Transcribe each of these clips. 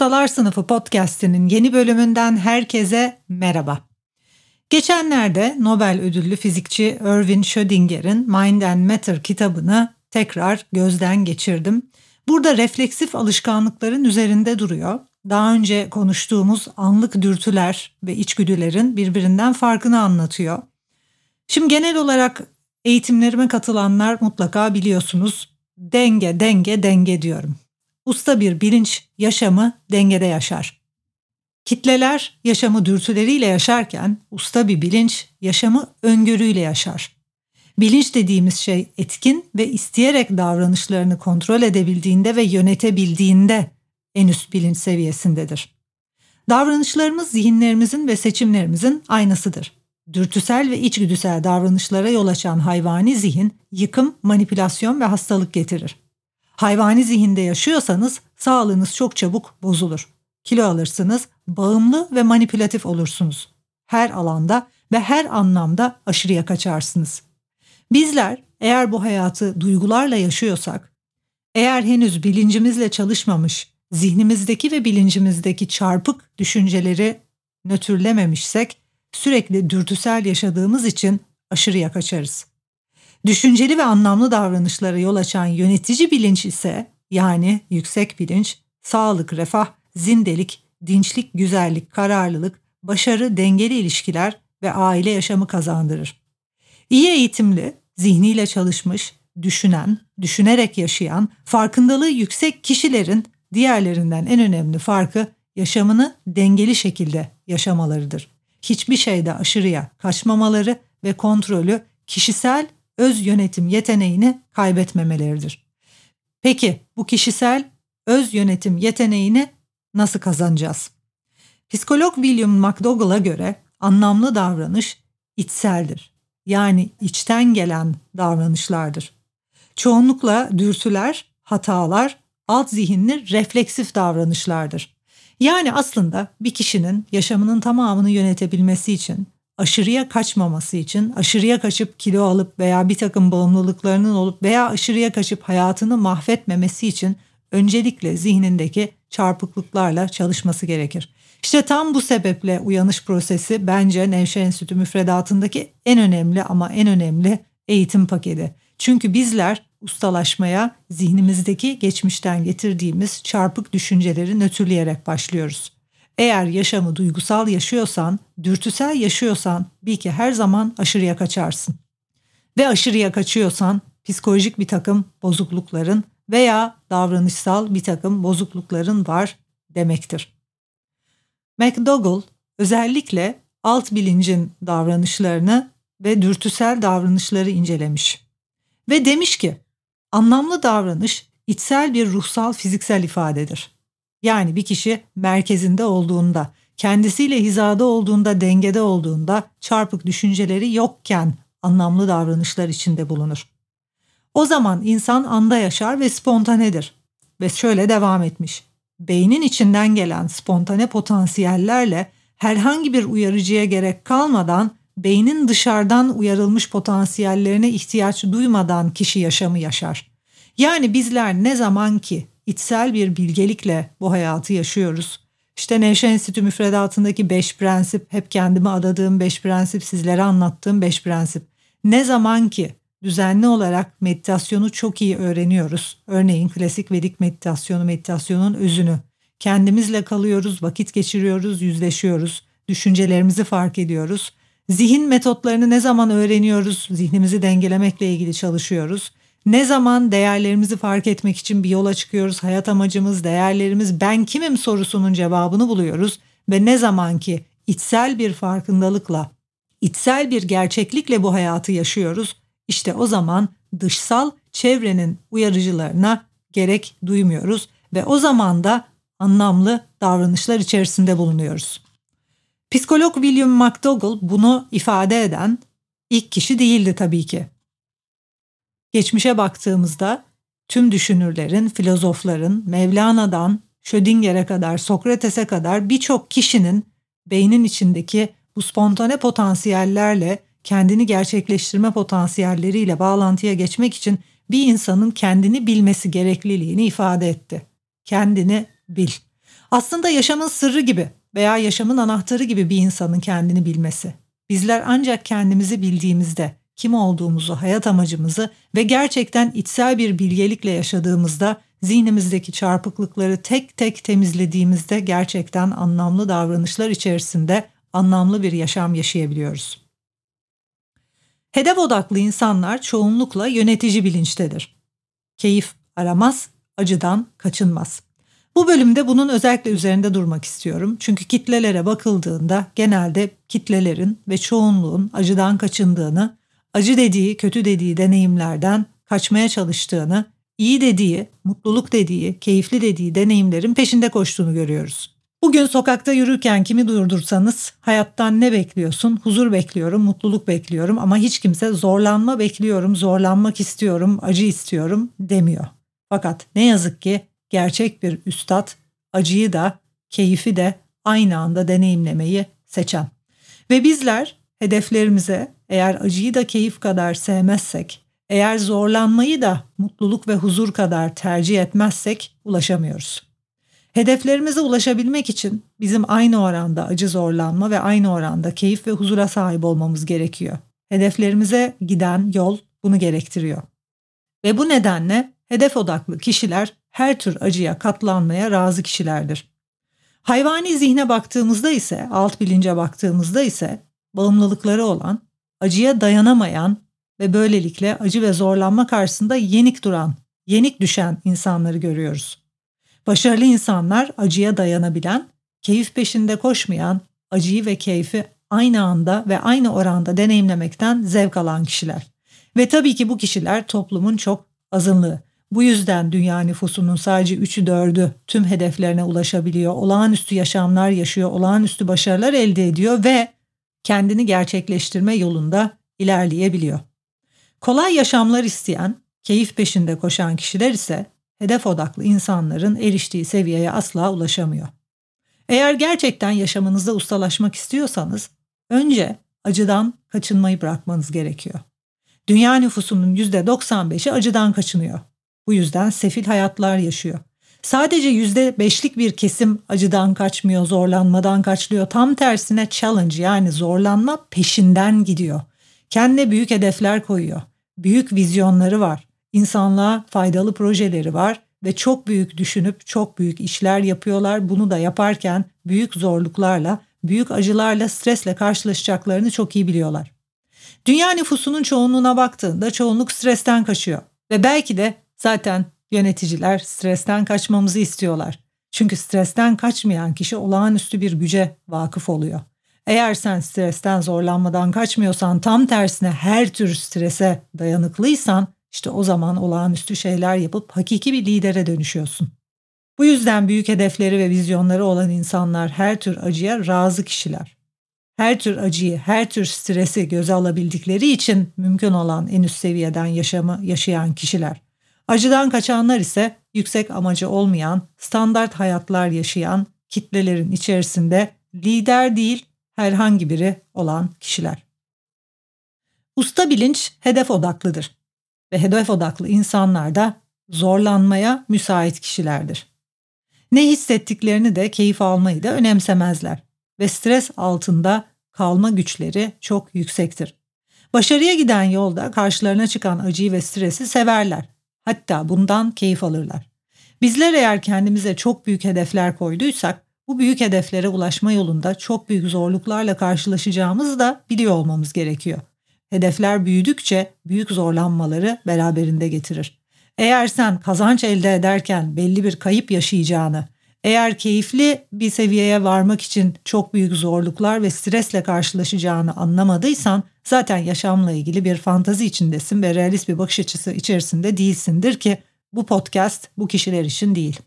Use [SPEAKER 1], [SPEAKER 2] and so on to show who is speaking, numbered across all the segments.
[SPEAKER 1] Ustalar Sınıfı podcast'inin yeni bölümünden herkese merhaba. Geçenlerde Nobel ödüllü fizikçi Erwin Schrödinger'in Mind and Matter kitabını tekrar gözden geçirdim. Burada refleksif alışkanlıkların üzerinde duruyor. Daha önce konuştuğumuz anlık dürtüler ve içgüdülerin birbirinden farkını anlatıyor. Şimdi genel olarak eğitimlerime katılanlar mutlaka biliyorsunuz denge denge denge diyorum. Usta bir bilinç yaşamı dengede yaşar. Kitleler yaşamı dürtüleriyle yaşarken usta bir bilinç yaşamı öngörüyle yaşar. Bilinç dediğimiz şey etkin ve isteyerek davranışlarını kontrol edebildiğinde ve yönetebildiğinde en üst bilinç seviyesindedir. Davranışlarımız zihinlerimizin ve seçimlerimizin aynısıdır. Dürtüsel ve içgüdüsel davranışlara yol açan hayvani zihin yıkım, manipülasyon ve hastalık getirir. Hayvani zihinde yaşıyorsanız sağlığınız çok çabuk bozulur. Kilo alırsınız, bağımlı ve manipülatif olursunuz. Her alanda ve her anlamda aşırıya kaçarsınız. Bizler eğer bu hayatı duygularla yaşıyorsak, eğer henüz bilincimizle çalışmamış, zihnimizdeki ve bilincimizdeki çarpık düşünceleri nötrlememişsek, sürekli dürtüsel yaşadığımız için aşırıya kaçarız. Düşünceli ve anlamlı davranışlara yol açan yönetici bilinç ise yani yüksek bilinç, sağlık, refah, zindelik, dinçlik, güzellik, kararlılık, başarı, dengeli ilişkiler ve aile yaşamı kazandırır. İyi eğitimli, zihniyle çalışmış, düşünen, düşünerek yaşayan, farkındalığı yüksek kişilerin diğerlerinden en önemli farkı yaşamını dengeli şekilde yaşamalarıdır. Hiçbir şeyde aşırıya kaçmamaları ve kontrolü kişisel öz yönetim yeteneğini kaybetmemeleridir. Peki bu kişisel öz yönetim yeteneğini nasıl kazanacağız? Psikolog William McDougall'a göre anlamlı davranış içseldir. Yani içten gelen davranışlardır. Çoğunlukla dürtüler, hatalar alt zihinli refleksif davranışlardır. Yani aslında bir kişinin yaşamının tamamını yönetebilmesi için aşırıya kaçmaması için, aşırıya kaçıp kilo alıp veya bir takım bağımlılıklarının olup veya aşırıya kaçıp hayatını mahvetmemesi için öncelikle zihnindeki çarpıklıklarla çalışması gerekir. İşte tam bu sebeple uyanış prosesi bence Nevşehir Enstitü müfredatındaki en önemli ama en önemli eğitim paketi. Çünkü bizler ustalaşmaya zihnimizdeki geçmişten getirdiğimiz çarpık düşünceleri nötrleyerek başlıyoruz. Eğer yaşamı duygusal yaşıyorsan, dürtüsel yaşıyorsan bil ki her zaman aşırıya kaçarsın. Ve aşırıya kaçıyorsan psikolojik bir takım bozuklukların veya davranışsal bir takım bozuklukların var demektir. McDougall özellikle alt bilincin davranışlarını ve dürtüsel davranışları incelemiş. Ve demiş ki anlamlı davranış içsel bir ruhsal fiziksel ifadedir. Yani bir kişi merkezinde olduğunda, kendisiyle hizada olduğunda, dengede olduğunda, çarpık düşünceleri yokken anlamlı davranışlar içinde bulunur. O zaman insan anda yaşar ve spontanedir. Ve şöyle devam etmiş. Beynin içinden gelen spontane potansiyellerle herhangi bir uyarıcıya gerek kalmadan beynin dışarıdan uyarılmış potansiyellerine ihtiyaç duymadan kişi yaşamı yaşar. Yani bizler ne zaman ki içsel bir bilgelikle bu hayatı yaşıyoruz. İşte Nevşehir Enstitü müfredatındaki beş prensip, hep kendime adadığım beş prensip, sizlere anlattığım beş prensip. Ne zaman ki düzenli olarak meditasyonu çok iyi öğreniyoruz. Örneğin klasik Vedik meditasyonu, meditasyonun özünü. Kendimizle kalıyoruz, vakit geçiriyoruz, yüzleşiyoruz, düşüncelerimizi fark ediyoruz. Zihin metotlarını ne zaman öğreniyoruz? Zihnimizi dengelemekle ilgili çalışıyoruz. Ne zaman değerlerimizi fark etmek için bir yola çıkıyoruz, hayat amacımız, değerlerimiz, ben kimim sorusunun cevabını buluyoruz ve ne zaman ki içsel bir farkındalıkla, içsel bir gerçeklikle bu hayatı yaşıyoruz, işte o zaman dışsal çevrenin uyarıcılarına gerek duymuyoruz ve o zaman da anlamlı davranışlar içerisinde bulunuyoruz. Psikolog William McDougall bunu ifade eden ilk kişi değildi tabii ki. Geçmişe baktığımızda tüm düşünürlerin, filozofların, Mevlana'dan Schrödinger'e kadar, Sokrates'e kadar birçok kişinin beynin içindeki bu spontane potansiyellerle kendini gerçekleştirme potansiyelleriyle bağlantıya geçmek için bir insanın kendini bilmesi gerekliliğini ifade etti. Kendini bil. Aslında yaşamın sırrı gibi veya yaşamın anahtarı gibi bir insanın kendini bilmesi. Bizler ancak kendimizi bildiğimizde, kim olduğumuzu, hayat amacımızı ve gerçekten içsel bir bilgelikle yaşadığımızda zihnimizdeki çarpıklıkları tek tek temizlediğimizde gerçekten anlamlı davranışlar içerisinde anlamlı bir yaşam yaşayabiliyoruz. Hedef odaklı insanlar çoğunlukla yönetici bilinçtedir. Keyif aramaz, acıdan kaçınmaz. Bu bölümde bunun özellikle üzerinde durmak istiyorum. Çünkü kitlelere bakıldığında genelde kitlelerin ve çoğunluğun acıdan kaçındığını, acı dediği, kötü dediği deneyimlerden kaçmaya çalıştığını, iyi dediği, mutluluk dediği, keyifli dediği deneyimlerin peşinde koştuğunu görüyoruz. Bugün sokakta yürürken kimi durdursanız hayattan ne bekliyorsun? Huzur bekliyorum, mutluluk bekliyorum ama hiç kimse zorlanma bekliyorum, zorlanmak istiyorum, acı istiyorum demiyor. Fakat ne yazık ki gerçek bir üstad acıyı da keyfi de aynı anda deneyimlemeyi seçen. Ve bizler hedeflerimize eğer acıyı da keyif kadar sevmezsek, eğer zorlanmayı da mutluluk ve huzur kadar tercih etmezsek ulaşamıyoruz. Hedeflerimize ulaşabilmek için bizim aynı oranda acı zorlanma ve aynı oranda keyif ve huzura sahip olmamız gerekiyor. Hedeflerimize giden yol bunu gerektiriyor. Ve bu nedenle hedef odaklı kişiler her tür acıya katlanmaya razı kişilerdir. Hayvani zihne baktığımızda ise, alt bilince baktığımızda ise bağımlılıkları olan, acıya dayanamayan ve böylelikle acı ve zorlanma karşısında yenik duran, yenik düşen insanları görüyoruz. Başarılı insanlar acıya dayanabilen, keyif peşinde koşmayan, acıyı ve keyfi aynı anda ve aynı oranda deneyimlemekten zevk alan kişiler. Ve tabii ki bu kişiler toplumun çok azınlığı. Bu yüzden dünya nüfusunun sadece 3'ü 4'ü tüm hedeflerine ulaşabiliyor, olağanüstü yaşamlar yaşıyor, olağanüstü başarılar elde ediyor ve kendini gerçekleştirme yolunda ilerleyebiliyor. Kolay yaşamlar isteyen, keyif peşinde koşan kişiler ise hedef odaklı insanların eriştiği seviyeye asla ulaşamıyor. Eğer gerçekten yaşamınızda ustalaşmak istiyorsanız önce acıdan kaçınmayı bırakmanız gerekiyor. Dünya nüfusunun %95'i acıdan kaçınıyor. Bu yüzden sefil hayatlar yaşıyor. Sadece %5'lik bir kesim acıdan kaçmıyor, zorlanmadan kaçlıyor. Tam tersine challenge yani zorlanma peşinden gidiyor. Kendine büyük hedefler koyuyor. Büyük vizyonları var insanlığa faydalı projeleri var ve çok büyük düşünüp çok büyük işler yapıyorlar. Bunu da yaparken büyük zorluklarla, büyük acılarla, stresle karşılaşacaklarını çok iyi biliyorlar. Dünya nüfusunun çoğunluğuna baktığında çoğunluk stresten kaçıyor ve belki de zaten yöneticiler stresten kaçmamızı istiyorlar. Çünkü stresten kaçmayan kişi olağanüstü bir güce vakıf oluyor. Eğer sen stresten zorlanmadan kaçmıyorsan tam tersine her tür strese dayanıklıysan işte o zaman olağanüstü şeyler yapıp hakiki bir lidere dönüşüyorsun. Bu yüzden büyük hedefleri ve vizyonları olan insanlar her tür acıya razı kişiler. Her tür acıyı, her tür stresi göze alabildikleri için mümkün olan en üst seviyeden yaşamı yaşayan kişiler. Acıdan kaçanlar ise yüksek amacı olmayan, standart hayatlar yaşayan kitlelerin içerisinde lider değil herhangi biri olan kişiler. Usta bilinç hedef odaklıdır ve hedef odaklı insanlar da zorlanmaya müsait kişilerdir. Ne hissettiklerini de keyif almayı da önemsemezler ve stres altında kalma güçleri çok yüksektir. Başarıya giden yolda karşılarına çıkan acıyı ve stresi severler. Hatta bundan keyif alırlar. Bizler eğer kendimize çok büyük hedefler koyduysak bu büyük hedeflere ulaşma yolunda çok büyük zorluklarla karşılaşacağımızı da biliyor olmamız gerekiyor. Hedefler büyüdükçe büyük zorlanmaları beraberinde getirir. Eğer sen kazanç elde ederken belli bir kayıp yaşayacağını, eğer keyifli bir seviyeye varmak için çok büyük zorluklar ve stresle karşılaşacağını anlamadıysan zaten yaşamla ilgili bir fantazi içindesin ve realist bir bakış açısı içerisinde değilsindir ki bu podcast bu kişiler için değil.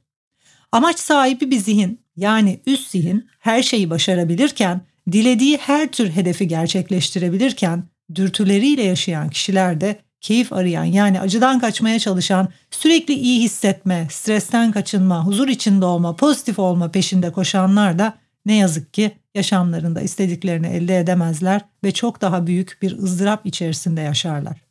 [SPEAKER 1] Amaç sahibi bir zihin yani üst zihin her şeyi başarabilirken, dilediği her tür hedefi gerçekleştirebilirken dürtüleriyle yaşayan kişiler de keyif arayan yani acıdan kaçmaya çalışan, sürekli iyi hissetme, stresten kaçınma, huzur içinde olma, pozitif olma peşinde koşanlar da ne yazık ki yaşamlarında istediklerini elde edemezler ve çok daha büyük bir ızdırap içerisinde yaşarlar.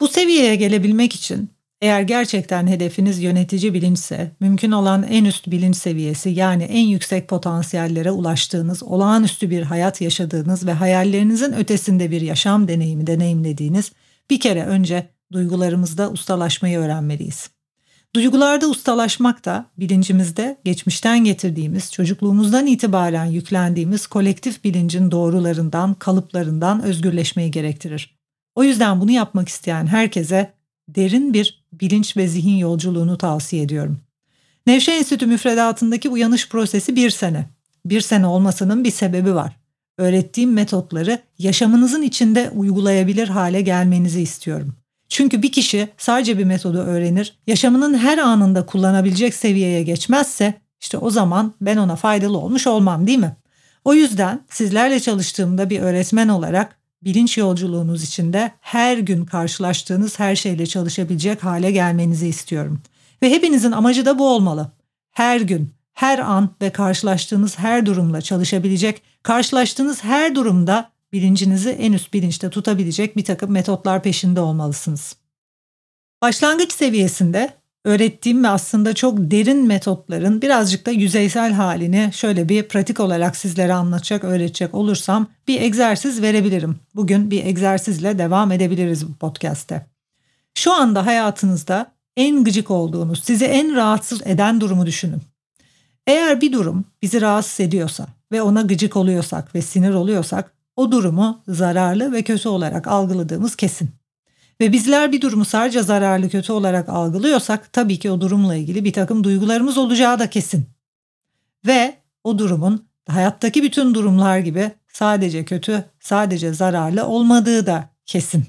[SPEAKER 1] Bu seviyeye gelebilmek için eğer gerçekten hedefiniz yönetici bilinçse, mümkün olan en üst bilinç seviyesi yani en yüksek potansiyellere ulaştığınız, olağanüstü bir hayat yaşadığınız ve hayallerinizin ötesinde bir yaşam deneyimi deneyimlediğiniz bir kere önce duygularımızda ustalaşmayı öğrenmeliyiz. Duygularda ustalaşmak da bilincimizde geçmişten getirdiğimiz, çocukluğumuzdan itibaren yüklendiğimiz kolektif bilincin doğrularından, kalıplarından özgürleşmeyi gerektirir. O yüzden bunu yapmak isteyen herkese derin bir bilinç ve zihin yolculuğunu tavsiye ediyorum. Nevşe Enstitü müfredatındaki uyanış prosesi bir sene. Bir sene olmasının bir sebebi var. Öğrettiğim metotları yaşamınızın içinde uygulayabilir hale gelmenizi istiyorum. Çünkü bir kişi sadece bir metodu öğrenir, yaşamının her anında kullanabilecek seviyeye geçmezse işte o zaman ben ona faydalı olmuş olmam değil mi? O yüzden sizlerle çalıştığımda bir öğretmen olarak bilinç yolculuğunuz içinde her gün karşılaştığınız her şeyle çalışabilecek hale gelmenizi istiyorum. Ve hepinizin amacı da bu olmalı. Her gün, her an ve karşılaştığınız her durumla çalışabilecek, karşılaştığınız her durumda bilincinizi en üst bilinçte tutabilecek bir takım metotlar peşinde olmalısınız. Başlangıç seviyesinde öğrettiğim ve aslında çok derin metotların birazcık da yüzeysel halini şöyle bir pratik olarak sizlere anlatacak, öğretecek olursam bir egzersiz verebilirim. Bugün bir egzersizle devam edebiliriz bu podcast'te. Şu anda hayatınızda en gıcık olduğunuz, sizi en rahatsız eden durumu düşünün. Eğer bir durum bizi rahatsız ediyorsa ve ona gıcık oluyorsak ve sinir oluyorsak o durumu zararlı ve kötü olarak algıladığımız kesin. Ve bizler bir durumu sadece zararlı kötü olarak algılıyorsak tabii ki o durumla ilgili bir takım duygularımız olacağı da kesin. Ve o durumun hayattaki bütün durumlar gibi sadece kötü, sadece zararlı olmadığı da kesin.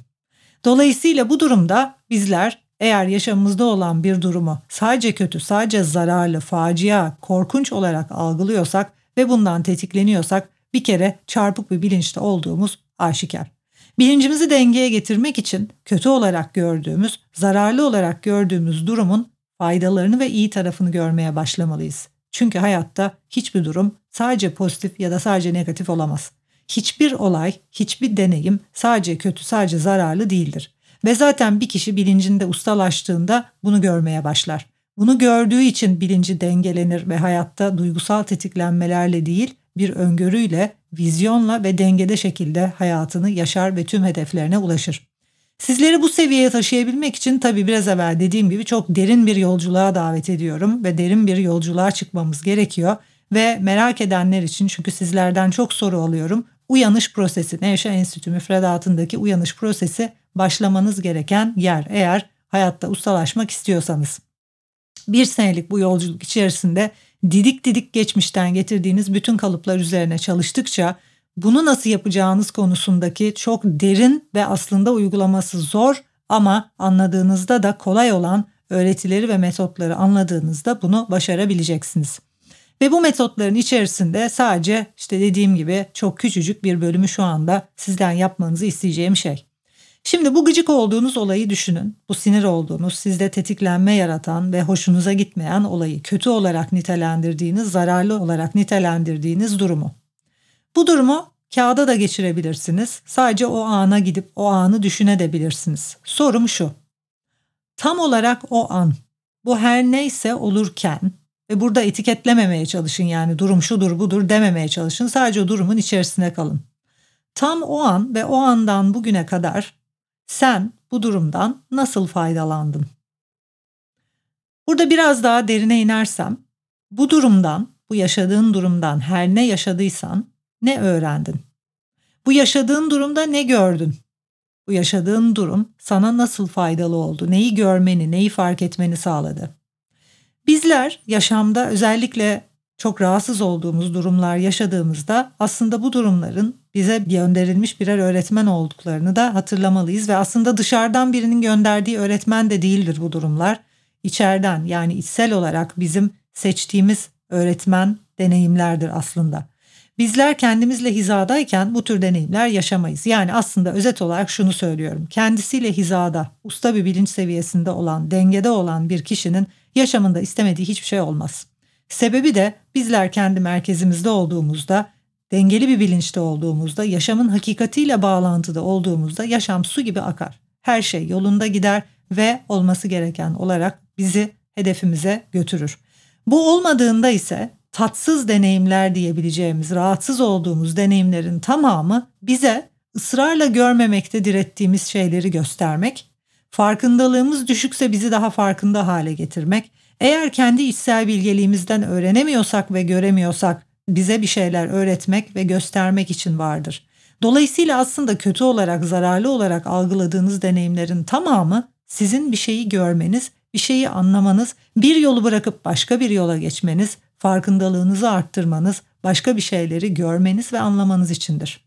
[SPEAKER 1] Dolayısıyla bu durumda bizler eğer yaşamımızda olan bir durumu sadece kötü, sadece zararlı, facia, korkunç olarak algılıyorsak ve bundan tetikleniyorsak bir kere çarpık bir bilinçte olduğumuz aşikar. Bilincimizi dengeye getirmek için kötü olarak gördüğümüz, zararlı olarak gördüğümüz durumun faydalarını ve iyi tarafını görmeye başlamalıyız. Çünkü hayatta hiçbir durum sadece pozitif ya da sadece negatif olamaz. Hiçbir olay, hiçbir deneyim sadece kötü, sadece zararlı değildir. Ve zaten bir kişi bilincinde ustalaştığında bunu görmeye başlar. Bunu gördüğü için bilinci dengelenir ve hayatta duygusal tetiklenmelerle değil, bir öngörüyle, vizyonla ve dengede şekilde hayatını yaşar ve tüm hedeflerine ulaşır. Sizleri bu seviyeye taşıyabilmek için tabii biraz evvel dediğim gibi çok derin bir yolculuğa davet ediyorum ve derin bir yolculuğa çıkmamız gerekiyor. Ve merak edenler için çünkü sizlerden çok soru alıyorum. Uyanış prosesi, Nevşehir Enstitü müfredatındaki uyanış prosesi başlamanız gereken yer eğer hayatta ustalaşmak istiyorsanız. Bir senelik bu yolculuk içerisinde didik didik geçmişten getirdiğiniz bütün kalıplar üzerine çalıştıkça bunu nasıl yapacağınız konusundaki çok derin ve aslında uygulaması zor ama anladığınızda da kolay olan öğretileri ve metotları anladığınızda bunu başarabileceksiniz. Ve bu metotların içerisinde sadece işte dediğim gibi çok küçücük bir bölümü şu anda sizden yapmanızı isteyeceğim şey. Şimdi bu gıcık olduğunuz olayı düşünün. Bu sinir olduğunuz, sizde tetiklenme yaratan ve hoşunuza gitmeyen olayı kötü olarak nitelendirdiğiniz, zararlı olarak nitelendirdiğiniz durumu. Bu durumu kağıda da geçirebilirsiniz. Sadece o ana gidip o anı düşünebilirsiniz. Sorum şu. Tam olarak o an, bu her neyse olurken ve burada etiketlememeye çalışın yani durum şudur budur dememeye çalışın. Sadece o durumun içerisine kalın. Tam o an ve o andan bugüne kadar sen bu durumdan nasıl faydalandın? Burada biraz daha derine inersem, bu durumdan, bu yaşadığın durumdan her ne yaşadıysan ne öğrendin? Bu yaşadığın durumda ne gördün? Bu yaşadığın durum sana nasıl faydalı oldu? Neyi görmeni, neyi fark etmeni sağladı? Bizler yaşamda özellikle çok rahatsız olduğumuz durumlar yaşadığımızda aslında bu durumların bize gönderilmiş birer öğretmen olduklarını da hatırlamalıyız ve aslında dışarıdan birinin gönderdiği öğretmen de değildir bu durumlar. İçeriden yani içsel olarak bizim seçtiğimiz öğretmen deneyimlerdir aslında. Bizler kendimizle hizadayken bu tür deneyimler yaşamayız. Yani aslında özet olarak şunu söylüyorum. Kendisiyle hizada, usta bir bilinç seviyesinde olan, dengede olan bir kişinin yaşamında istemediği hiçbir şey olmaz. Sebebi de bizler kendi merkezimizde olduğumuzda, dengeli bir bilinçte olduğumuzda, yaşamın hakikatiyle bağlantıda olduğumuzda yaşam su gibi akar. Her şey yolunda gider ve olması gereken olarak bizi hedefimize götürür. Bu olmadığında ise tatsız deneyimler diyebileceğimiz, rahatsız olduğumuz deneyimlerin tamamı bize ısrarla görmemekte direttiğimiz şeyleri göstermek, farkındalığımız düşükse bizi daha farkında hale getirmek, eğer kendi içsel bilgeliğimizden öğrenemiyorsak ve göremiyorsak bize bir şeyler öğretmek ve göstermek için vardır. Dolayısıyla aslında kötü olarak, zararlı olarak algıladığınız deneyimlerin tamamı sizin bir şeyi görmeniz, bir şeyi anlamanız, bir yolu bırakıp başka bir yola geçmeniz, farkındalığınızı arttırmanız, başka bir şeyleri görmeniz ve anlamanız içindir.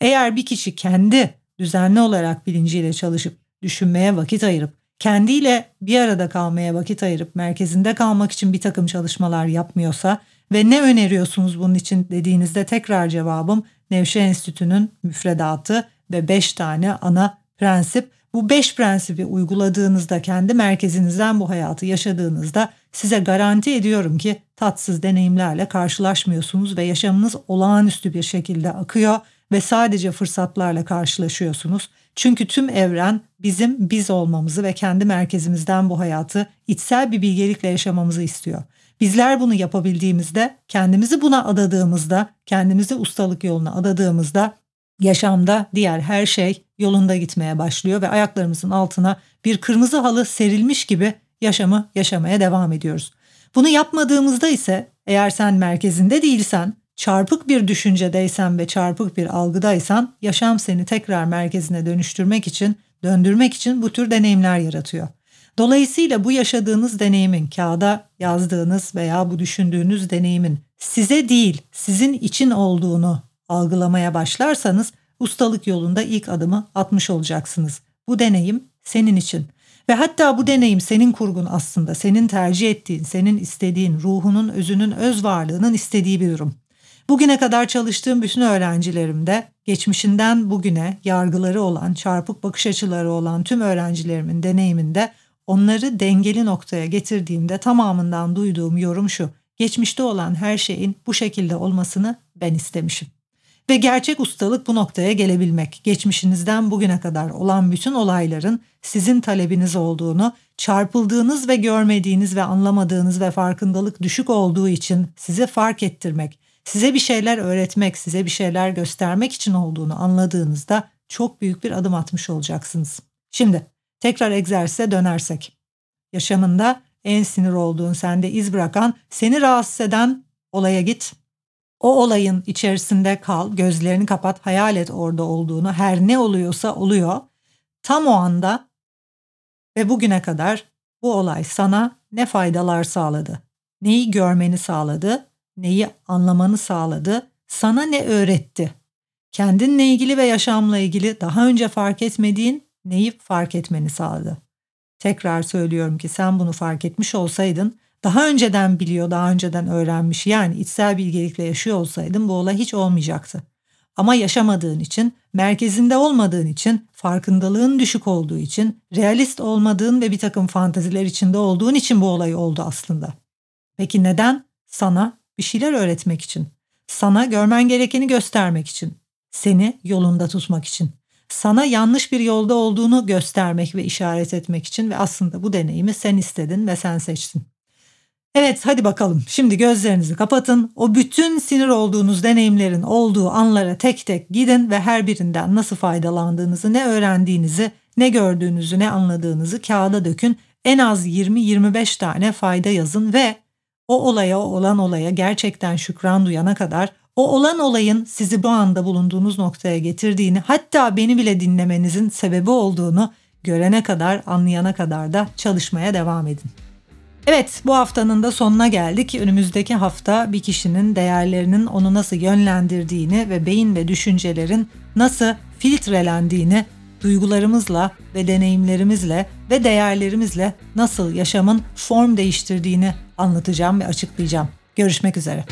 [SPEAKER 1] Eğer bir kişi kendi düzenli olarak bilinciyle çalışıp düşünmeye vakit ayırıp kendiyle bir arada kalmaya vakit ayırıp merkezinde kalmak için bir takım çalışmalar yapmıyorsa ve ne öneriyorsunuz bunun için dediğinizde tekrar cevabım Nevşe Enstitü'nün müfredatı ve 5 tane ana prensip. Bu 5 prensibi uyguladığınızda kendi merkezinizden bu hayatı yaşadığınızda size garanti ediyorum ki tatsız deneyimlerle karşılaşmıyorsunuz ve yaşamınız olağanüstü bir şekilde akıyor ve sadece fırsatlarla karşılaşıyorsunuz. Çünkü tüm evren bizim biz olmamızı ve kendi merkezimizden bu hayatı içsel bir bilgelikle yaşamamızı istiyor. Bizler bunu yapabildiğimizde, kendimizi buna adadığımızda, kendimizi ustalık yoluna adadığımızda yaşamda diğer her şey yolunda gitmeye başlıyor ve ayaklarımızın altına bir kırmızı halı serilmiş gibi yaşamı yaşamaya devam ediyoruz. Bunu yapmadığımızda ise eğer sen merkezinde değilsen, çarpık bir düşüncedeysen ve çarpık bir algıdaysan yaşam seni tekrar merkezine dönüştürmek için, döndürmek için bu tür deneyimler yaratıyor. Dolayısıyla bu yaşadığınız deneyimin, kağıda yazdığınız veya bu düşündüğünüz deneyimin size değil, sizin için olduğunu algılamaya başlarsanız ustalık yolunda ilk adımı atmış olacaksınız. Bu deneyim senin için. Ve hatta bu deneyim senin kurgun aslında, senin tercih ettiğin, senin istediğin, ruhunun, özünün, öz varlığının istediği bir durum. Bugüne kadar çalıştığım bütün öğrencilerimde geçmişinden bugüne yargıları olan, çarpık bakış açıları olan tüm öğrencilerimin deneyiminde onları dengeli noktaya getirdiğimde tamamından duyduğum yorum şu. Geçmişte olan her şeyin bu şekilde olmasını ben istemişim. Ve gerçek ustalık bu noktaya gelebilmek. Geçmişinizden bugüne kadar olan bütün olayların sizin talebiniz olduğunu, çarpıldığınız ve görmediğiniz ve anlamadığınız ve farkındalık düşük olduğu için size fark ettirmek, size bir şeyler öğretmek, size bir şeyler göstermek için olduğunu anladığınızda çok büyük bir adım atmış olacaksınız. Şimdi tekrar egzersize dönersek. Yaşamında en sinir olduğun, sende iz bırakan, seni rahatsız eden olaya git o olayın içerisinde kal, gözlerini kapat, hayal et orada olduğunu. Her ne oluyorsa oluyor. Tam o anda ve bugüne kadar bu olay sana ne faydalar sağladı? Neyi görmeni sağladı? Neyi anlamanı sağladı? Sana ne öğretti? Kendinle ilgili ve yaşamla ilgili daha önce fark etmediğin neyi fark etmeni sağladı? Tekrar söylüyorum ki sen bunu fark etmiş olsaydın daha önceden biliyor, daha önceden öğrenmiş yani içsel bilgelikle yaşıyor olsaydın bu olay hiç olmayacaktı. Ama yaşamadığın için, merkezinde olmadığın için, farkındalığın düşük olduğu için, realist olmadığın ve bir takım fantaziler içinde olduğun için bu olay oldu aslında. Peki neden? Sana bir şeyler öğretmek için. Sana görmen gerekeni göstermek için. Seni yolunda tutmak için. Sana yanlış bir yolda olduğunu göstermek ve işaret etmek için ve aslında bu deneyimi sen istedin ve sen seçtin. Evet hadi bakalım şimdi gözlerinizi kapatın. O bütün sinir olduğunuz deneyimlerin olduğu anlara tek tek gidin ve her birinden nasıl faydalandığınızı, ne öğrendiğinizi, ne gördüğünüzü, ne anladığınızı kağıda dökün. En az 20-25 tane fayda yazın ve o olaya, o olan olaya gerçekten şükran duyana kadar o olan olayın sizi bu anda bulunduğunuz noktaya getirdiğini, hatta beni bile dinlemenizin sebebi olduğunu görene kadar, anlayana kadar da çalışmaya devam edin. Evet bu haftanın da sonuna geldik. Önümüzdeki hafta bir kişinin değerlerinin onu nasıl yönlendirdiğini ve beyin ve düşüncelerin nasıl filtrelendiğini duygularımızla ve deneyimlerimizle ve değerlerimizle nasıl yaşamın form değiştirdiğini anlatacağım ve açıklayacağım. Görüşmek üzere.